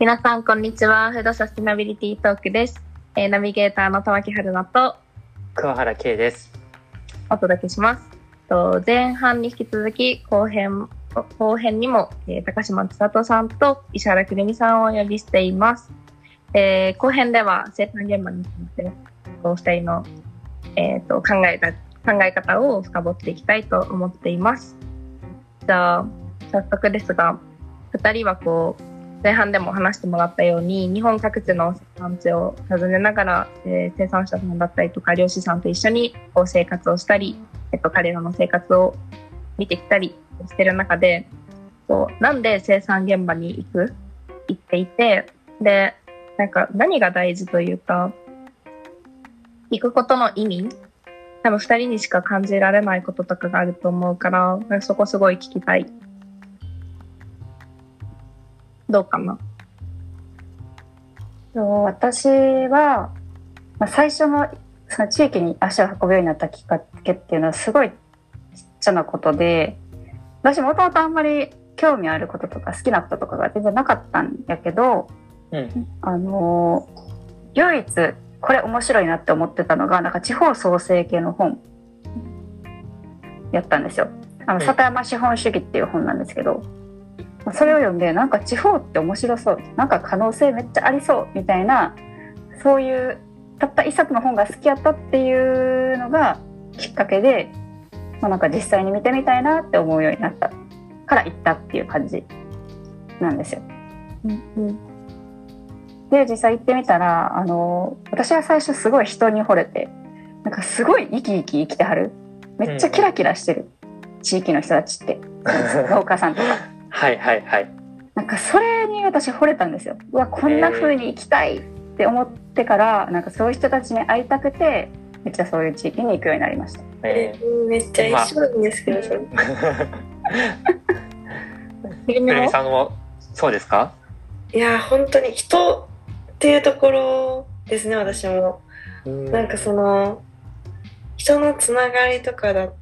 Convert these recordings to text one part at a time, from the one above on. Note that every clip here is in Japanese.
皆さん、こんにちは。フードサステナビリティトークです。えーナビゲーターの玉木春菜と桑原圭です。お届けします。と前半に引き続き後編、後編にも、えー高島千里さんと石原くるみさんをお呼びしています。えー後編では生産現場について、お二人の、えー、と考えた考え方を深掘っていきたいと思っています。じゃあ、早速ですが、二人はこう、前半でも話してもらったように、日本各地の産地を訪ねながら、えー生産者さんだったりとか、漁師さんと一緒にこう生活をしたり、えっと、彼らの生活を見てきたりしてる中で、こうなんで生産現場に行く？行っていて、で、なんか何が大事というか、行くことの意味？多分二人にしか感じられないこととかがあると思うから、そこすごい聞きたい。どうかなそう私は、まあ、最初のその地域に足を運ぶようになったきっかけっていうのはすごいちっちゃなことで私もともとあんまり興味あることとか好きなこととかが全然なかったんやけどうん。あの唯一これ面白いなって思ってたのがなんか地方創生系の本やったんですよ。あのうん里山資本主義っていう本なんですけど、まあそれを読んでなんか地方って面白そう。なんか可能性めっちゃありそうみたいなそういうたった一冊の本が好きやったっていうのがきっかけで、まあ、なんか実際に見てみたいなって思うようになったから行ったっていう感じなんですよ。うんで実際行ってみたらあの私は最初すごい人に惚れてなんかすごい生き生き生きてはる。めっちゃキラキラしてる、地域の人たちって 農家さんとかはいはいはい。なんかそれに私惚れたんですよ。うわこんな風に生きたいって思ってからなんかそういう人たちに会いたくてめっちゃそういう地域に行くようになりました。えめっちゃ一緒なんですけど、それ。ー、くるみさんもそうですか？いや、本当に人っていうところですね、私も。なんかその、人のつながりとかだっ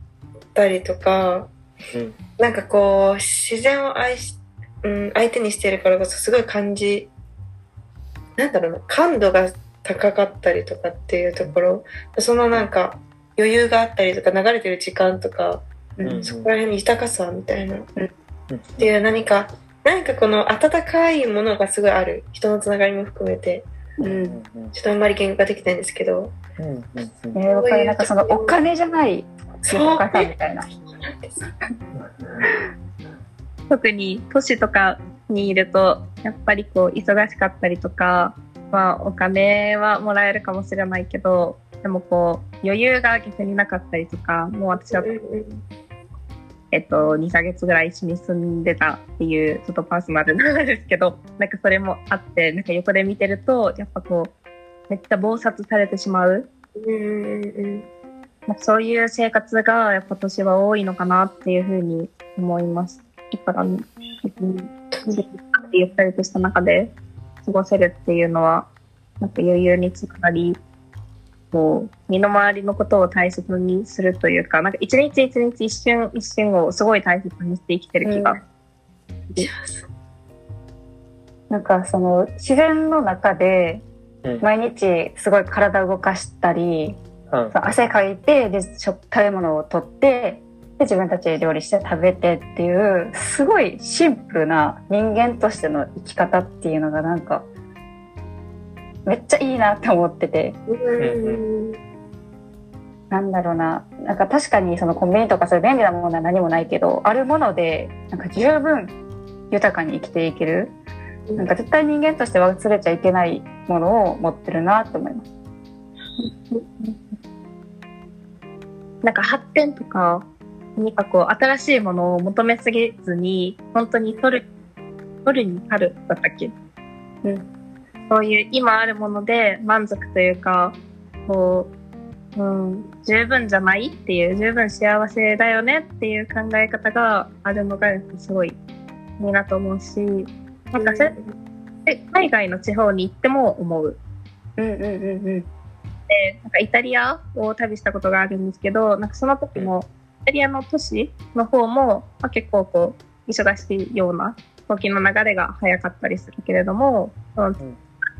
たりとか、うんなんかこう、自然を愛し、うん、相手にしてるからこそすごい感じ、なんだろうな、感度が高かったりとかっていうところ、そのなんか余裕があったりとか流れてる時間とか、うんうんそこら辺の豊かさみたいな、うんっていう何か何かこの温かいものがすごいある人のつながりも含めてうんうんちょっとあんまり言語化できないんですけど。うん。うん。うん。えー、わかる。なんかそのお金じゃないそう豊かさみたいな。なんです 特に都市とかにいるとやっぱりこう忙しかったりとか、まあ、お金はもらえるかもしれないけどでもこう余裕が逆になかったりとかもう私は、えっと、2ヶ月ぐらい一緒に住んでたっていうちょっとパーソナルなんですけどなんかそれもあってなんか横で見てるとやっぱこうめっちゃ忙殺されてしまう。そういう生活がやっぱ年は多いのかなっていうふうに思います。いくらに、うんってゆったりとした中で過ごせるっていうのは、なんか余裕につながり、こう、身の回りのことを大切にするというか、なんか一日一日一瞬一瞬をすごい大切にして生きてる気が。しますなんかその自然の中で毎日すごい体を動かしたり、うん汗かいてで食食べ物を取ってで自分たちで料理して食べてっていうすごいシンプルな人間としての生き方っていうのがなんかめっちゃいいなって思ってて。うんなんだろうな。なんか確かにそのコンビニとかそういう便利なものは何もないけどあるものでなんか十分豊かに生きていける。なんか絶対人間として忘れちゃいけないものを持ってるなと思います。なんか発展とか、何かこう、新しいものを求めすぎずに、本当に取る、取るに足るだったっけ？うん。そういう今あるもので満足というか、こう、うん、十分じゃないっていう、十分幸せだよねっていう考え方があるのがすごいいいなと思うし、なんかそれで海外の地方に行っても思う。うんうんうんうん。でなんかイタリアを旅したことがあるんですけどなんかその時もイタリアの都市の方も、まあ、結構こう忙しいような時の流れが早かったりするけれども、その、ん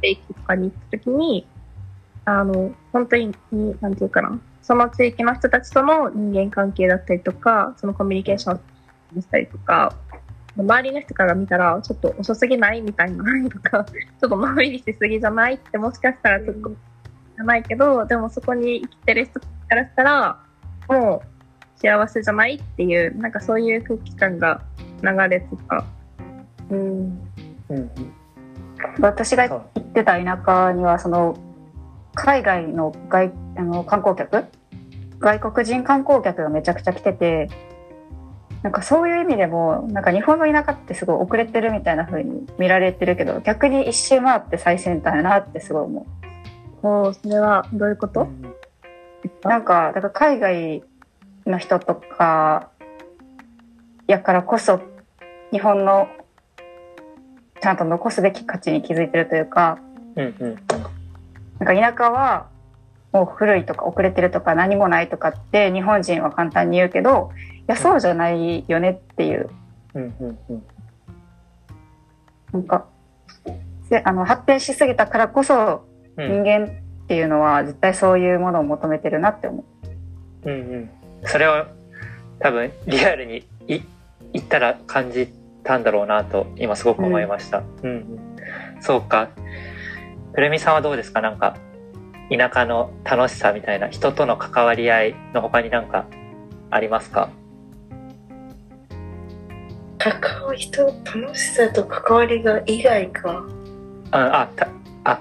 地域とかに行った時に、あの、本当に、なんていうかな、その地域の人たちとの人間関係だったりとか、そのコミュニケーションしたりとか、周りの人から見たら、ちょっと遅すぎないみたいな、とか、ちょっとのんびりしすぎじゃないってもしかしたらちょっと、じゃないけど、でもそこに生きてる人からしたら、もう幸せじゃないっていう、なんかそういう空気感が流れてた。うん。うんうん。私が行ってた田舎にはその海外の外あの観光客外国人観光客がめちゃくちゃ来ててなんかそういう意味でもなんか日本の田舎ってすごい遅れてるみたいな風に見られてるけど逆に一周回って最先端やなってすごい思おーそれはどういうこと、うなんかだから海外の人とかやからこそ日本のちゃんと残すべき価値に気づいてるというかうんうん。なんか田舎はもう古いとか遅れてるとか何もないとかって日本人は簡単に言うけどいやそうじゃないよねっていう。うんうんうん。なんかせあの発展しすぎたからこそうん。人間っていうのは絶対そういうものを求めてるなって思う。うんうん。それを多分リアルにい言ったら感じたんだろうなと今すごく思いました。うん、うん、そうか。くるみさんはどうですか？なんか田舎の楽しさみたいな人との関わり合いの他になんかありますか？関わ人楽しさと関わりが以外か。ああたあ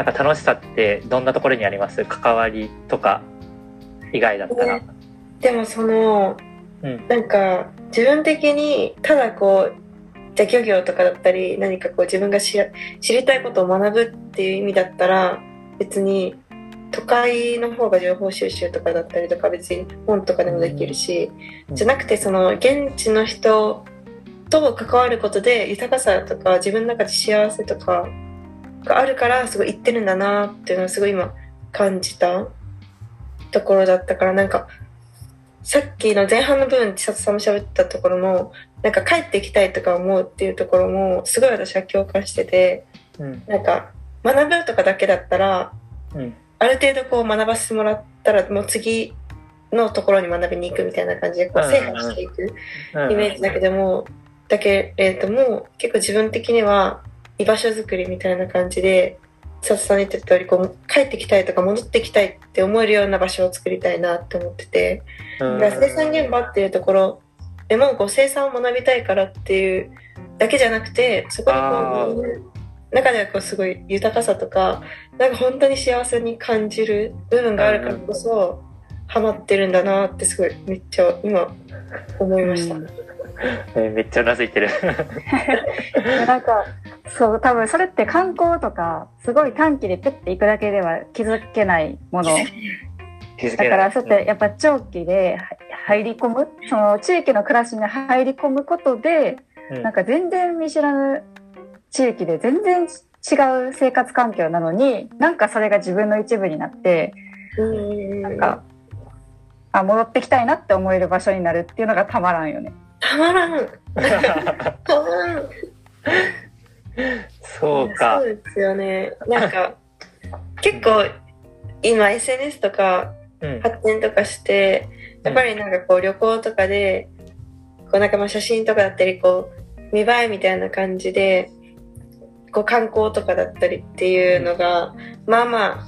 なんか楽しさってどんなところにあります？関わりとか以外だったら。でもそのうん。なんか自分的にただこうじゃあ漁業とかだったり何かこう自分が知りたいことを学ぶっていう意味だったら別に都会の方が情報収集とかだったりとか別に本とかでもできるし、うん。じゃなくてその現地の人と関わることで豊かさとか自分の中で幸せとかがあるからすごい言ってるんだなっていうのはすごい今感じたところだったからなんかさっきの前半の部分千里さんも喋ったところのなんか帰ってきたいとか思うっていうところもすごい私は共感しててうん。なんか学ぶとかだけだったらうん。ある程度こう学ばせてもらったらもう次のところに学びに行くみたいな感じでこううん。制覇していくうん。イメージだけどもだけれども結構自分的には居場所づくりみたいな感じで佐々さんに言ってた通りこう帰ってきたいとか戻ってきたいって思えるような場所を作りたいなって思ってて。うんだから生産現場っていうところでもこう生産を学びたいからっていうだけじゃなくてそこにあこう中ではこうすごい豊かさとかなんか本当に幸せに感じる部分があるからこそハマってるんだなってすごいめっちゃ今思いました。うんえーめっちゃうなずいてる。なんかそう多分それって観光とかすごい短期でペッて行くだけでは気づけないもの。だからそうやってやっぱ長期では入り込むその地域の暮らしに入り込むことでうん。なんか全然見知らぬ地域で全然違う生活環境なのになんかそれが自分の一部になってうん。なんかあ戻ってきたいなって思える場所になるっていうのがたまらんよね。たまらんたまらんそうか。そう。ですよね。なんか結構今 SNS とかうん。発展とかしてやっぱりなんかこう旅行とかでこうなんかまあ写真とかだったりこう見栄えみたいな感じでこう観光とかだったりっていうのがまあまあ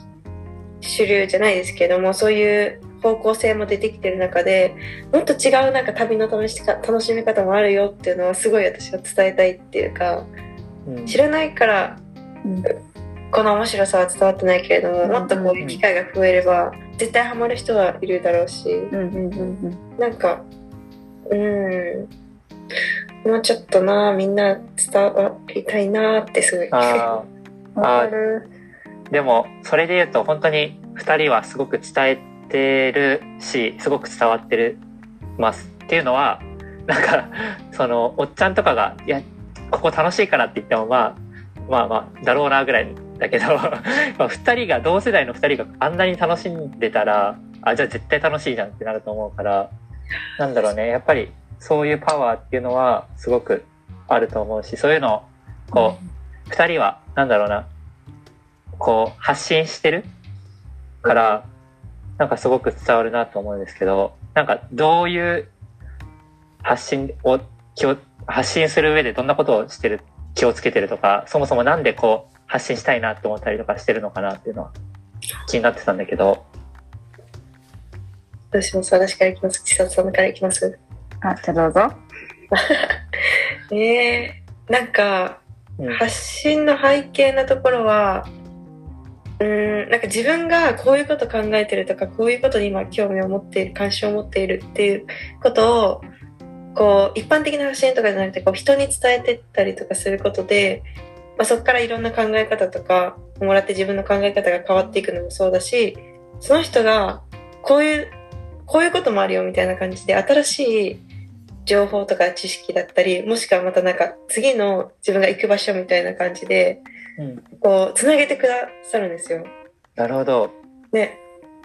主流じゃないですけどもそういう方向性も出てきてる中でもっと違うなんか旅の楽しか楽しみ方もあるよっていうのはすごい私は伝えたいっていうかうん知らないからうん。この面白さは伝わってないけれどももっとこういう機会が増えれば絶対ハマる人はいるだろうし。うんうんうんうん。なんか、うん、もうちょっとな、みんな伝わりたいなってすごい。あー。わかる。でもそれで言うと本当に2人はすごく伝えてるしすごく伝わってるます。っていうのはなんかそのおっちゃんとかが「いやここ楽しいから」って言ってもまあまあまあだろうなぐらいだけど まあ2人が同世代の2人があんなに楽しんでたらあじゃあ絶対楽しいじゃんってなると思うからなんだろうね。やっぱりそういうパワーっていうのはすごくあると思うしそういうのをこう、二人はなんだろうな。こう発信してるから、なんかすごく伝わるなと思うんですけどなんかどういう発信を気を発信する上でどんなことをしてる気をつけてるとかそもそもなんでこう発信したいなって思ったりとかしてるのかなっていうのは気になってたんだけど。どうします私からいきます。千里さんからいきます。あ、じゃあどうぞ。えー、なんかうん。発信の背景のところはうーんなんか自分がこういうこと考えてるとかこういうことに今興味を持っている関心を持っているっていうことをこう一般的な発信とかじゃなくてこう人に伝えてったりとかすることで、まあ、そこからいろんな考え方とかもらって自分の考え方が変わっていくのもそうだしその人がこういうこういうこともあるよみたいな感じで新しい情報とか知識だったりもしくはまたなんか次の自分が行く場所みたいな感じでうんこうつなげてくださるんですよ。なるほどね。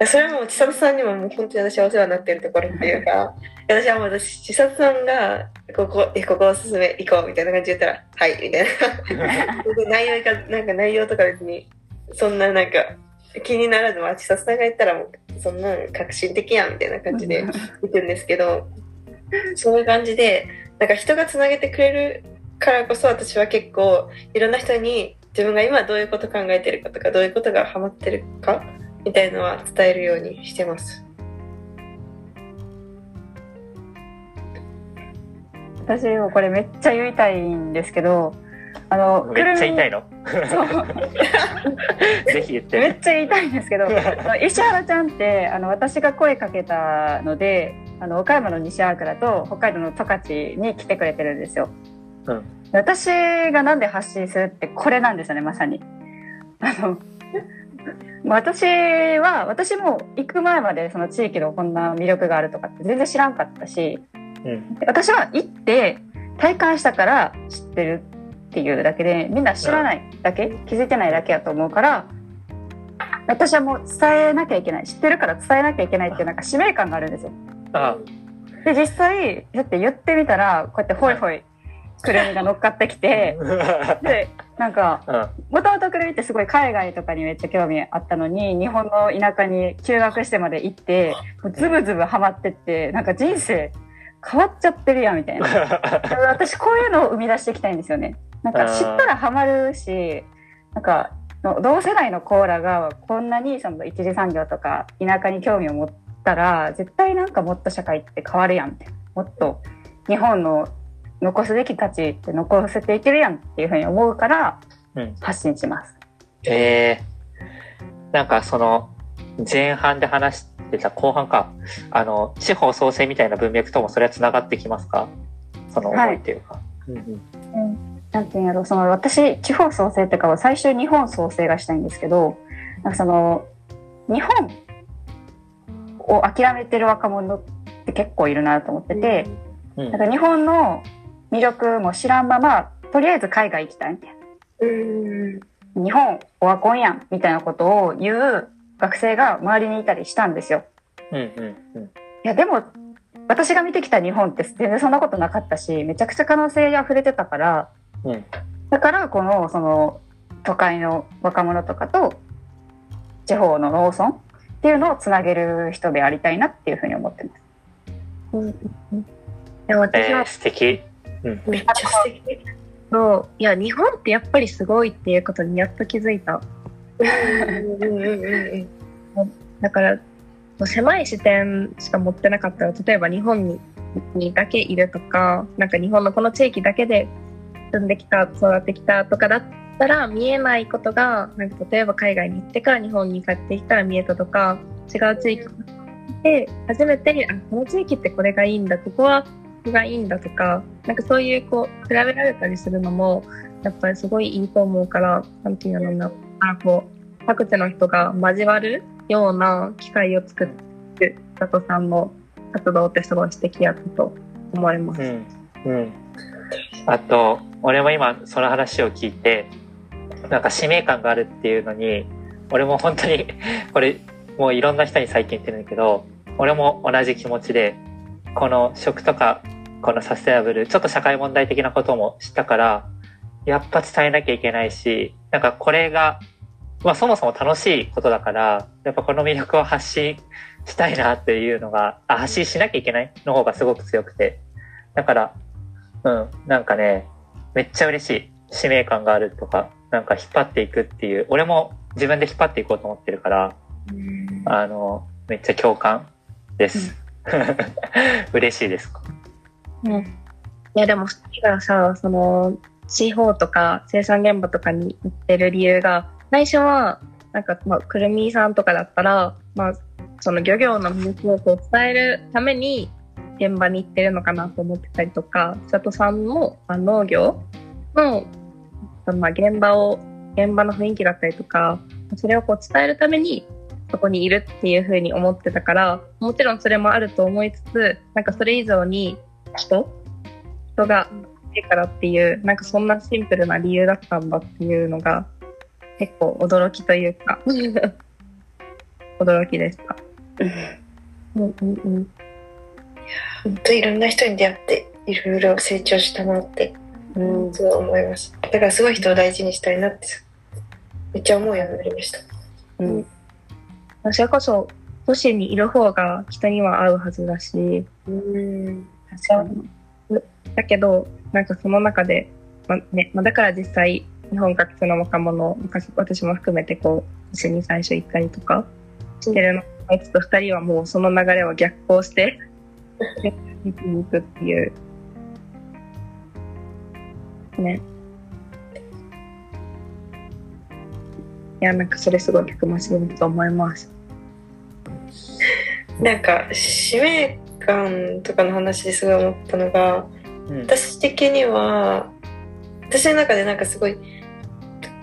それはもう千里さんにももう本当に私はお世話になってるところっていうか私はもう私千里さんがここえここおすすめ行こうみたいな感じで言ったらはいみたいな。で内容がなんか内容とか別にそんななんか気にならずまあ千里さんが言ったらもうそんな革新的やんみたいな感じで行くんですけどそういう感じでなんか人がつなげてくれるからこそ私は結構いろんな人に自分が今どういうこと考えてるかとかどういうことがハマってるかみたいのは伝えるようにしてます。私もこれめっちゃ言いたいんですけど、あの、めっちゃ痛いの？のそう。ぜひ言ってめっちゃ言いたいんですけど石原ちゃんってあの私が声かけたのであの岡山の西原倉と北海道の十勝に来てくれてるんですよ。うん私がなんで発信するってこれなんですよねまさに。あの私は私も行く前までその地域のこんな魅力があるとかって全然知らんかったしうん。で私は行って体感したから知ってるっていうだけでみんな知らないだけ気づいてないだけやと思うから私はもう伝えなきゃいけない知ってるから伝えなきゃいけないっていうなんか使命感があるんですよ。あ。で実際だって言ってみたらこうやってホイホイくるみが乗っかってきて でなんかうんもともとくるみってすごい海外とかにめっちゃ興味あったのに日本の田舎に休学してまで行ってもうズブズブハマってってなんか人生変わっちゃってるやんみたいな。私こういうのを生み出していきたいんですよね。なんか知ったらハマるし、なんかの同世代のコーラがこんなにその一次産業とか田舎に興味を持ったら絶対なんかもっと社会って変わるやんみたいな。もっと日本の残すべき価値って残せていけるやんっていうふうに思うからうん。発信します。えー、なんかその前半で話してた後半か。あの地方創生みたいな文脈ともそれはつながってきますか？その思いっていうか、うんうん。なんていうんやろその私地方創生っていうか最終日本創生がしたいんですけどなんかその日本を諦めてる若者って結構いるなと思ってて、うん。なんか日本の魅力も知らんままとりあえず海外行きたい。みたいうん。な日本オワコンやんみたいなことを言う学生が周りにいたりしたんですよ。うんうんうん。いやでも私が見てきた日本って全然そんなことなかったしめちゃくちゃ可能性に溢れてたからうん。だからこのその都会の若者とかと地方の農村っていうのをつなげる人でありたいなっていうふうに思ってます。でも私はえー、素敵めっちゃ素敵。そう。いや日本ってやっぱりすごいっていうことにやっと気づいた。うんうんうんうんだから狭い視点しか持ってなかったら例えば日本ににだけいるとかなんか日本のこの地域だけで住んできた育ってきたとかだったら見えないことがなんか例えば海外に行ってから日本に帰ってきたら見えたとか違う地域で初めてあこの地域ってこれがいいんだここはこがいいんだとかなんかそういうこう比べられたりするのもやっぱりすごいいいと思うからなんていうのなこう各地の人が交わるような機会を作って佐藤さんの活動ってすごい素敵やったと思います。うんうんあと俺も今その話を聞いてなんか使命感があるっていうのに俺も本当に これもういろんな人に最近言ってるんだけど俺も同じ気持ちでこの食とかこのサステナブル、ちょっと社会問題的なことも知ったから、やっぱ伝えなきゃいけないし、なんかこれが、まあそもそも楽しいことだから、やっぱこの魅力を発信したいなっていうのが、あ、発信しなきゃいけないの方がすごく強くて。だから、うん、なんかね、めっちゃ嬉しい。使命感があるとか、なんか引っ張っていくっていう、俺も自分で引っ張っていこうと思ってるから、あの、めっちゃ共感です。嬉しいです。うん。いや、でも、二人がさ、その、地方とか生産現場とかに行ってる理由が、最初は、なんか、まあ、くるみさんとかだったら、まあ、その漁業の魅力を伝えるために、現場に行ってるのかなと思ってたりとか、佐藤さんも、まあ、農業の、そのまあ、現場を、現場の雰囲気だったりとか、それをこう伝えるために、そこにいるっていうふうに思ってたから、もちろんそれもあると思いつつ、なんかそれ以上に人？人がいるからっていう、なんかそんなシンプルな理由だったんだっていうのが、結構驚きというか、驚きでした。うんうんうん。本当いろんな人に出会っていろいろ成長したなってうん。すごい思いますだからすごい人を大事にしたいなってめっちゃ思うようになりました。うん。それこそ、都市にいる方が人には合うはずだし、うんだけど、なんかその中で、まねまあ、だから実際、日本各地の若者、私も含めてこう、一緒に最初行ったりとかしてるのあいつと二人はもうその流れを逆行して、で一気に行くっていう。ね。いや、なんかそれすごいたくましいと思います。なんか使命感とかの話ですごい思ったのがうん。私的には私の中でなんかすごい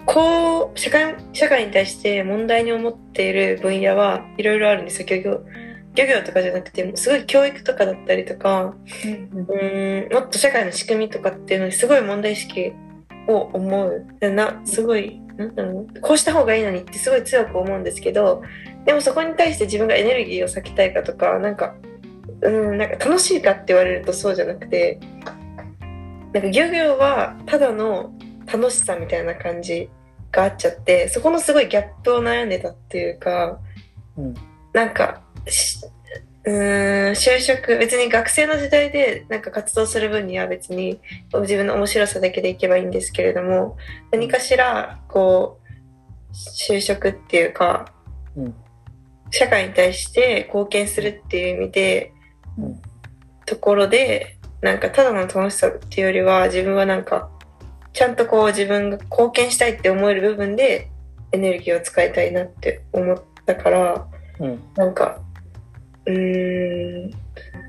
こう社会社会に対して問題に思っている分野はいろいろあるんですよ漁業漁業とかじゃなくてすごい教育とかだったりとかうーんもっと社会の仕組みとかっていうのにすごい問題意識を思うなすごいなんだろうこうした方がいいのにってすごい強く思うんですけどでもそこに対して自分がエネルギーを割きたいかとかなんかうんなんか楽しいかって言われるとそうじゃなくてなんか漁業はただの楽しさみたいな感じがあっちゃってそこのすごいギャップを悩んでたっていうか、うん。なんかしうーん就職別に学生の時代でなんか活動する分には別に自分の面白さだけでいけばいいんですけれども何かしらこう就職っていうか、うん。社会に対して貢献するっていう意味で、うんところでなんかただの楽しさっていうよりは自分はなんかちゃんとこう自分が貢献したいって思える部分でエネルギーを使いたいなって思ったからうん。なんかうーん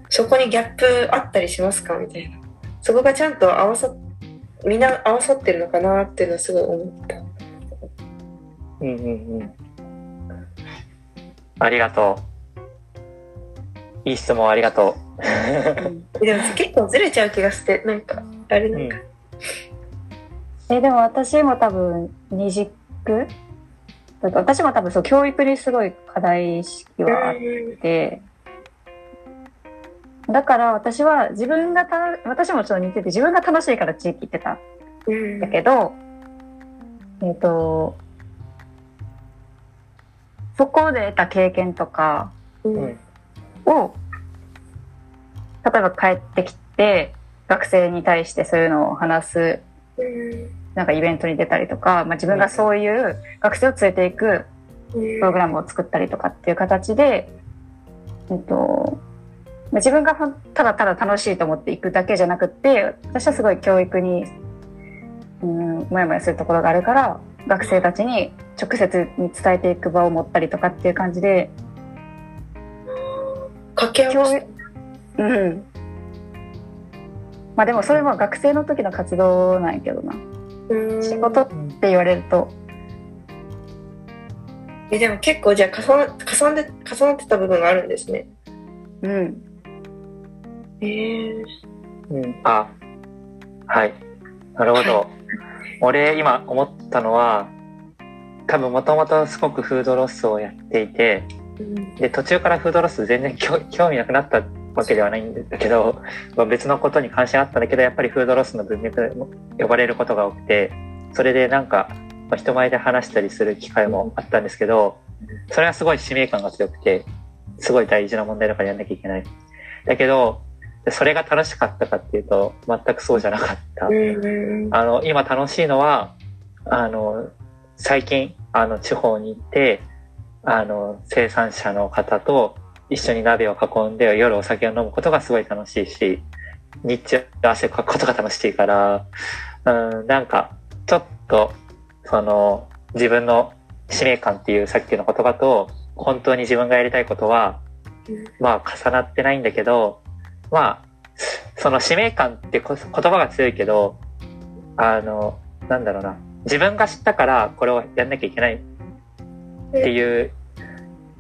そこにギャップあったりしますかみたいなそこがちゃんと合わさみんな合わさってるのかなっていうのはすごい思ったうんうんうん。ありがとう。いい質問ありがとう。でも結構ずれちゃう気がしてなんかあれなんか、えでも私も多分二軸？だと私も多分そう教育にすごい課題意識はあって。だから私は自分がた私もちょっと似てて自分が楽しいから地域行ってた。うんんだけどえっ、とそこで得た経験とかうん。うんを例えば帰ってきて学生に対してそういうのを話すうん。なんかイベントに出たりとか、まあ、自分がそういう学生を連れていくうん。プログラムを作ったりとかっていう形で、えっと、まあ自分がただただ楽しいと思っていくだけじゃなくって私はすごい教育にうんもやもやするところがあるから学生たちに直接に伝えていく場を持ったりとかっていう感じで掛け合わせ。うん。まあでもそれは学生の時の活動なんやけどな。うん。仕事って言われると。えでも結構じゃあ重な重なって重なってた部分があるんですね。うん。えー、うん。あ、はい。なるほど。俺今思ったのは、多分もともとすごくフードロスをやっていて、うんで、途中からフードロス全然興 興味なくなったわけではないんだけど、まあ、別のことに関心あったんだけどやっぱりフードロスの文脈で呼ばれることが多くてそれでなんか、まあ、人前で話したりする機会もあったんですけどそれはすごい使命感が強くてすごい大事な問題だからやんなきゃいけない。だけどそれが楽しかったかっていうと全くそうじゃなかった。あの今楽しいのはあの最近あの地方に行ってあの生産者の方と一緒に鍋を囲んで夜お酒を飲むことがすごい楽しいし日中汗をかくことが楽しいからうんなんかちょっとその自分の使命感っていうさっきの言葉と本当に自分がやりたいことはまあ重なってないんだけどまあその使命感って言葉が強いけどあのなんだろうな。自分が知ったからこれをやんなきゃいけないっていう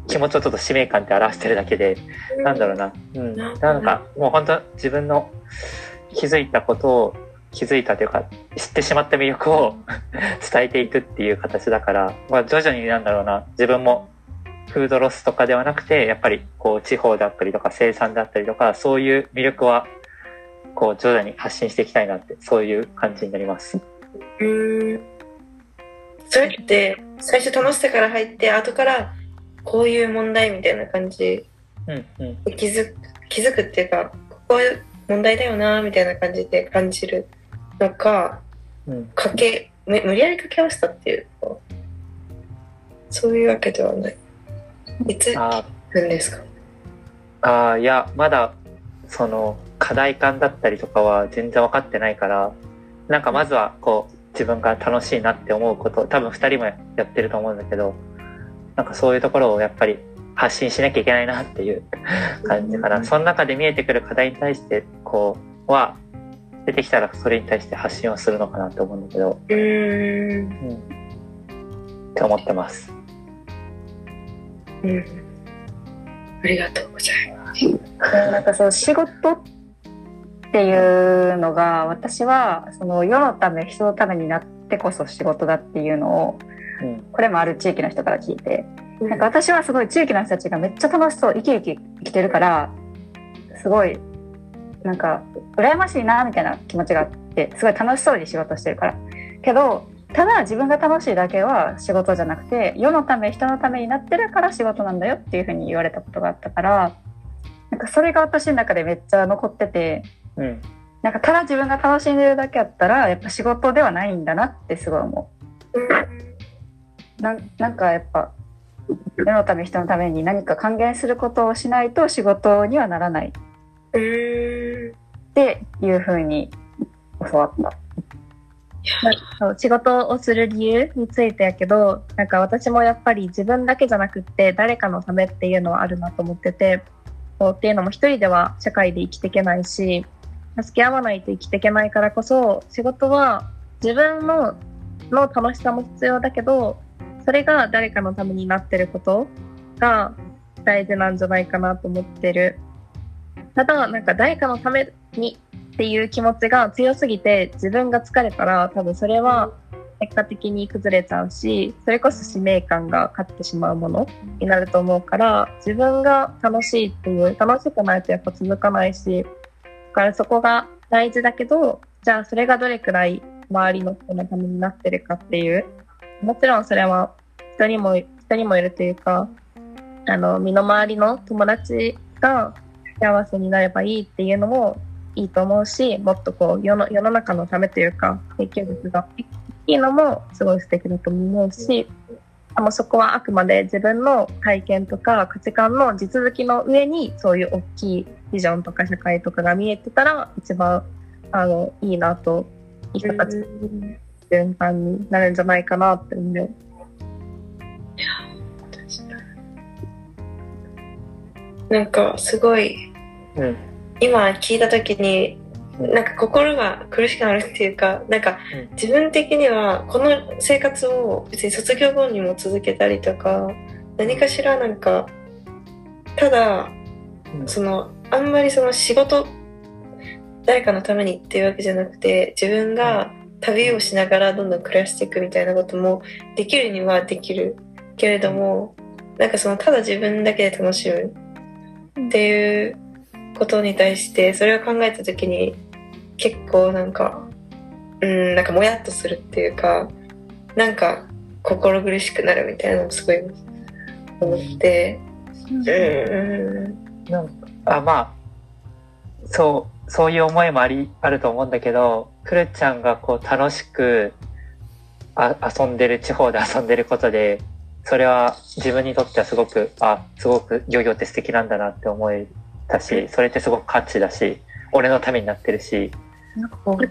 気持ちをちょっと使命感って表してるだけで、なんだろうな、うん、なんかもう本当自分の気づいたことを気づいたというか知ってしまった魅力を 伝えていくっていう形だから、まあ、徐々になんだろうな。自分もフードロスとかではなくてやっぱりこう地方だったりとか生産だったりとかそういう魅力はこう徐々に発信していきたいなってそういう感じになります。うんそれって最初楽しさから入って後からこういう問題みたいな感じ。うんうん、で気づく気づくっていうかこういう問題だよなみたいな感じで感じるのかうん、かけめ無理やり掛け合わせたっていうかそういうわけではない。いつあ聞くんですか？あー。いやまだその課題感だったりとかは全然分かってないからなんかまずはこう自分が楽しいなって思うこと多分2人もやってると思うんだけどなんかそういうところをやっぱり発信しなきゃいけないなっていう感じかな。その中で見えてくる課題に対してこうは出てきたらそれに対して発信をするのかなと思うんだけど、うーん。うん、って思ってます。うん。ありがとうございます。で なんかそう仕事っていうのが私はその世のため人のためになってこそ仕事だっていうのをうん。これもある地域の人から聞いてなんか私はすごい地域の人たちがめっちゃ楽しそう生き生き生きてるからすごいなんか羨ましいなみたいな気持ちがあってすごい楽しそうに仕事してるから。けどただ自分が楽しいだけは仕事じゃなくて世のため人のためになってるから仕事なんだよっていうふうに言われたことがあったからなんかそれが私の中でめっちゃ残っててうんなんかただ自分が楽しんでるだけやったらやっぱ仕事ではないんだなってすごい思う。なんなんかやっぱ世のため人のために何か還元することをしないと仕事にはならないっていうふうに教わった。仕事をする理由についてやけどなんか私もやっぱり自分だけじゃなくって誰かのためっていうのはあるなと思っててこうっていうのも一人では社会で生きていけないし助け合わないと生きていけないからこそ仕事は自分のの楽しさも必要だけどそれが誰かのためになってることが大事なんじゃないかなと思ってる。ただなんか誰かのためにっていう気持ちが強すぎて自分が疲れたら多分それは結果的に崩れちゃうしそれこそ使命感が勝ってしまうものになると思うから自分が楽しいっていう楽しくないとやっぱ続かないしだからそこが大事だけどじゃあそれがどれくらい周りの人のためになってるかっていう。もちろんそれは人にも人にもいるというかあの身の回りの友達が幸せになればいいっていうのもいいと思うしもっとこう世の世の中のためというか影響力がいいのもすごい素敵だと思うしでもそこはあくまで自分の体験とか価値観の地続きの上にそういう大きいビジョンとか社会とかが見えてたら一番あのいいなと。いい形で循環になるんじゃないかなって思う。なんかすごいうん。今聞いた時にうんなんか心が苦しくなるっていうかなんかうん。自分的にはこの生活を別に卒業後にも続けたりとか何かしらなんかただうん。そのあんまりその仕事誰かのためにっていうわけじゃなくて自分が旅をしながらどんどん暮らしていくみたいなこともできるにはできる。けれどもなんかそのただ自分だけで楽しむっていうことに対してそれを考えた時に結構なんかうんなんかもやっとするっていうかなんか心苦しくなるみたいなのをすごい思って。うん。うんなんかあまあそうそういう思いもありあると思うんだけどくるちゃんがこう楽しくあ遊んでる地方で遊んでることでそれは自分にとってはすごくあすごく漁業って素敵なんだなって思えたしそれってすごく価値だし俺のためになってるし、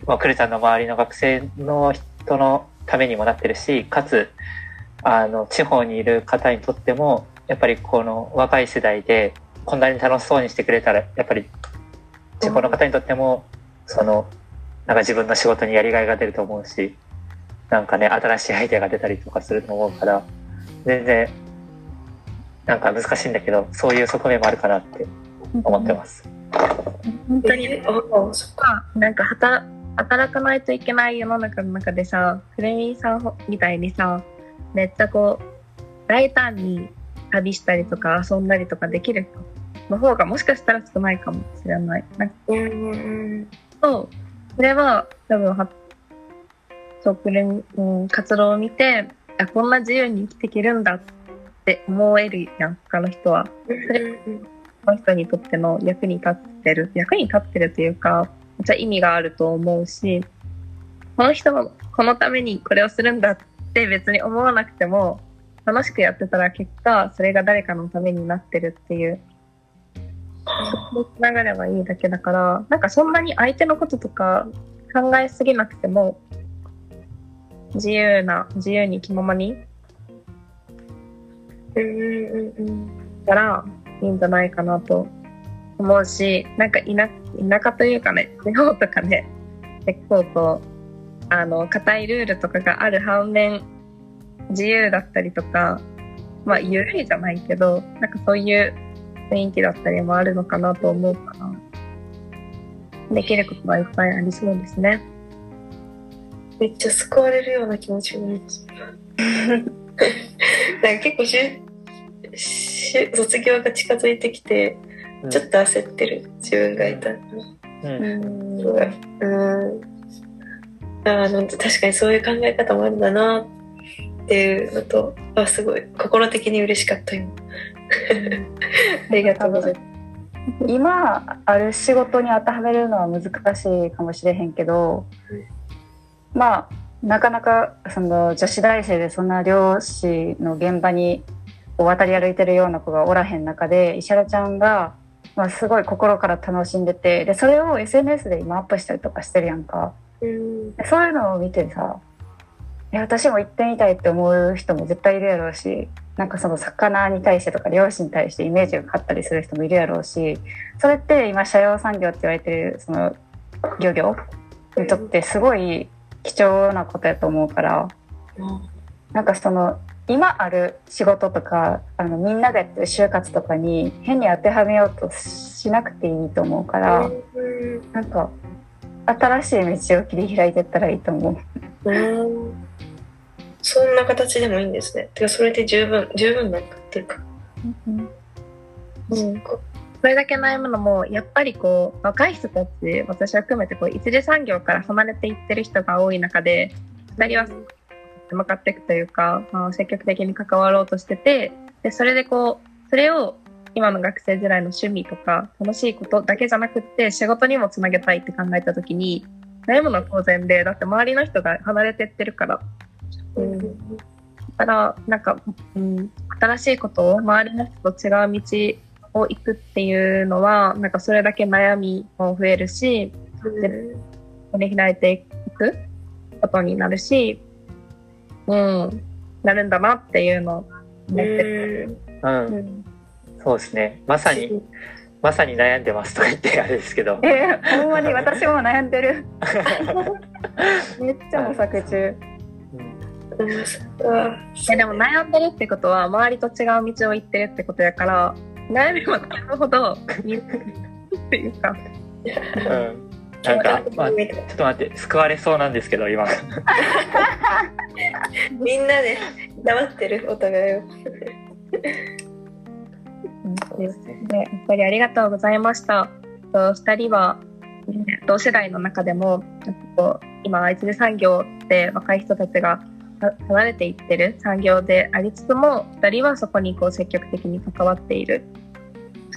まあ、くるちゃんの周りの学生の人のためにもなってるしかつあの地方にいる方にとってもやっぱりこの若い世代でこんなに楽しそうにしてくれたらやっぱり地方の方にとってもそのなんか自分の仕事にやりがいが出ると思うしなんかね新しいアイデアが出たりとかすると思うから全然なんか難しいんだけどそういう側面もあるかなって思ってます。本当に。えああそっか。なんか働働かないといけない世の中の中でさくるみさんみたいにさめっちゃこう大胆に旅したりとか遊んだりとかできる人の方がもしかしたら少ないかもしれない。なんかうんうん。そう。それは多分はそうくるみ、うん、活動を見てあこんな自由に生きていけるんだって思えるやん他の人は。うんその人にとっての役に立ってる役に立ってるというかめっちゃ意味があると思うしこの人もこのためにこれをするんだって別に思わなくても楽しくやってたら結果それが誰かのためになってるっていうそこにつながればいいだけだからなんかそんなに相手のこととか考えすぎなくても自由な自由に気ままにうんうんうんたらいいんじゃないかなと思うし、なんか田田舎というかね、地方とかね、結構こう、あの、硬いルールとかがある反面、自由だったりとか、まあ、ゆるいじゃないけど、なんかそういう雰囲気だったりもあるのかなと思うから、できることはいっぱいありそうですね。めっちゃ救われるような気持ちになります。なんか結構し卒業が近づいてきて、ちょっと焦ってる。自分がいた。うん。ん。うん。あの確かにそういう考え方もあるんだなっていうのと、あすごい。心的に嬉しかったよ。ありがとうございます。今ある仕事に当てはめるのは難しいかもしれへんけど、まあなかなかその女子大生でそんな漁師の現場にこう渡り歩いてるような子がおらへん中で石原ちゃんが、まあ、すごい心から楽しんでてでそれを SNS で今アップしたりとかしてるやんか。うん。でそういうのを見てさいや私も行ってみたいって思う人も絶対いるやろうしなんかその魚に対してとか漁師に対してイメージが勝ったりする人もいるやろうしそれって今社用産業って言われてるその漁業にとってすごい貴重なことやと思うからなんかその今ある仕事とかあのみんながやってる就活とかに変に当てはめようとしなくていいと思うからうんなんか新しい道を切り開いていったらいいと思う。うんそんな形でもいいんですね。てかそれで十分十分なんだっていうか。うんそれだけ悩むのもやっぱりこう若い人たち私は含めてこう一次産業から離れていってる人が多い中で2人は向かっていくというか、まあ、積極的に関わろうとしててでそれでこうそれを今の学生時代の趣味とか楽しいことだけじゃなくって仕事にもつなげたいって考えた時に悩むのは当然でだって周りの人が離れてってるから。うん。だから、なんか、うん、新しいことを周りの人と違う道を行くっていうのは、なんかそれだけ悩みも増えるし、取り開いていくことになるし、うん、なるんだなっていうのを思ってる。うん。うん。そうですね。まさにまさに悩んでますとか言ってあれですけど。えー、ほんまに私も悩んでる。めっちゃ模索中。うん。でも悩んでるってことは、周りと違う道を行ってるってことやから、悩みも悩むほど、見っていうか、うんなんか、まあ、ちょっと待って救われそうなんですけど今 みんなで黙ってるお互いを。で、やっぱりありがとうございました。と、2人は、ね同世代の中でもなんかこう今 IT 産業って若い人たちがは離れていってる産業でありつつも2人はそこにこう積極的に関わっている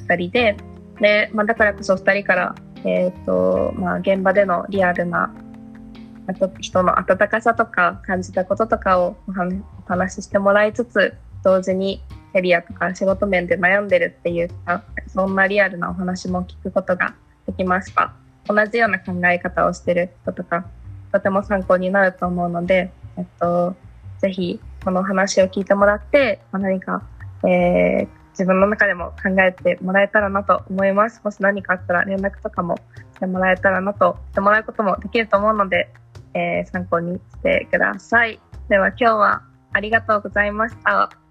2人でで、まあ、だからこそ2人から、えーとまあ、現場でのリアルなあと人の温かさとか感じたこととかをお話お話ししてもらいつつ同時にキャリアとか仕事面で悩んでるっていうかそんなリアルなお話も聞くことができました。同じような考え方をしてる人とかとても参考になると思うので、えっと、ぜひこの話を聞いてもらって、ま何か、えー自分の中でも考えてもらえたらなと思います。もし何かあったら連絡とかもしてもらえたらなと、してもらうこともできると思うので、えー参考にしてください。では今日はありがとうございました。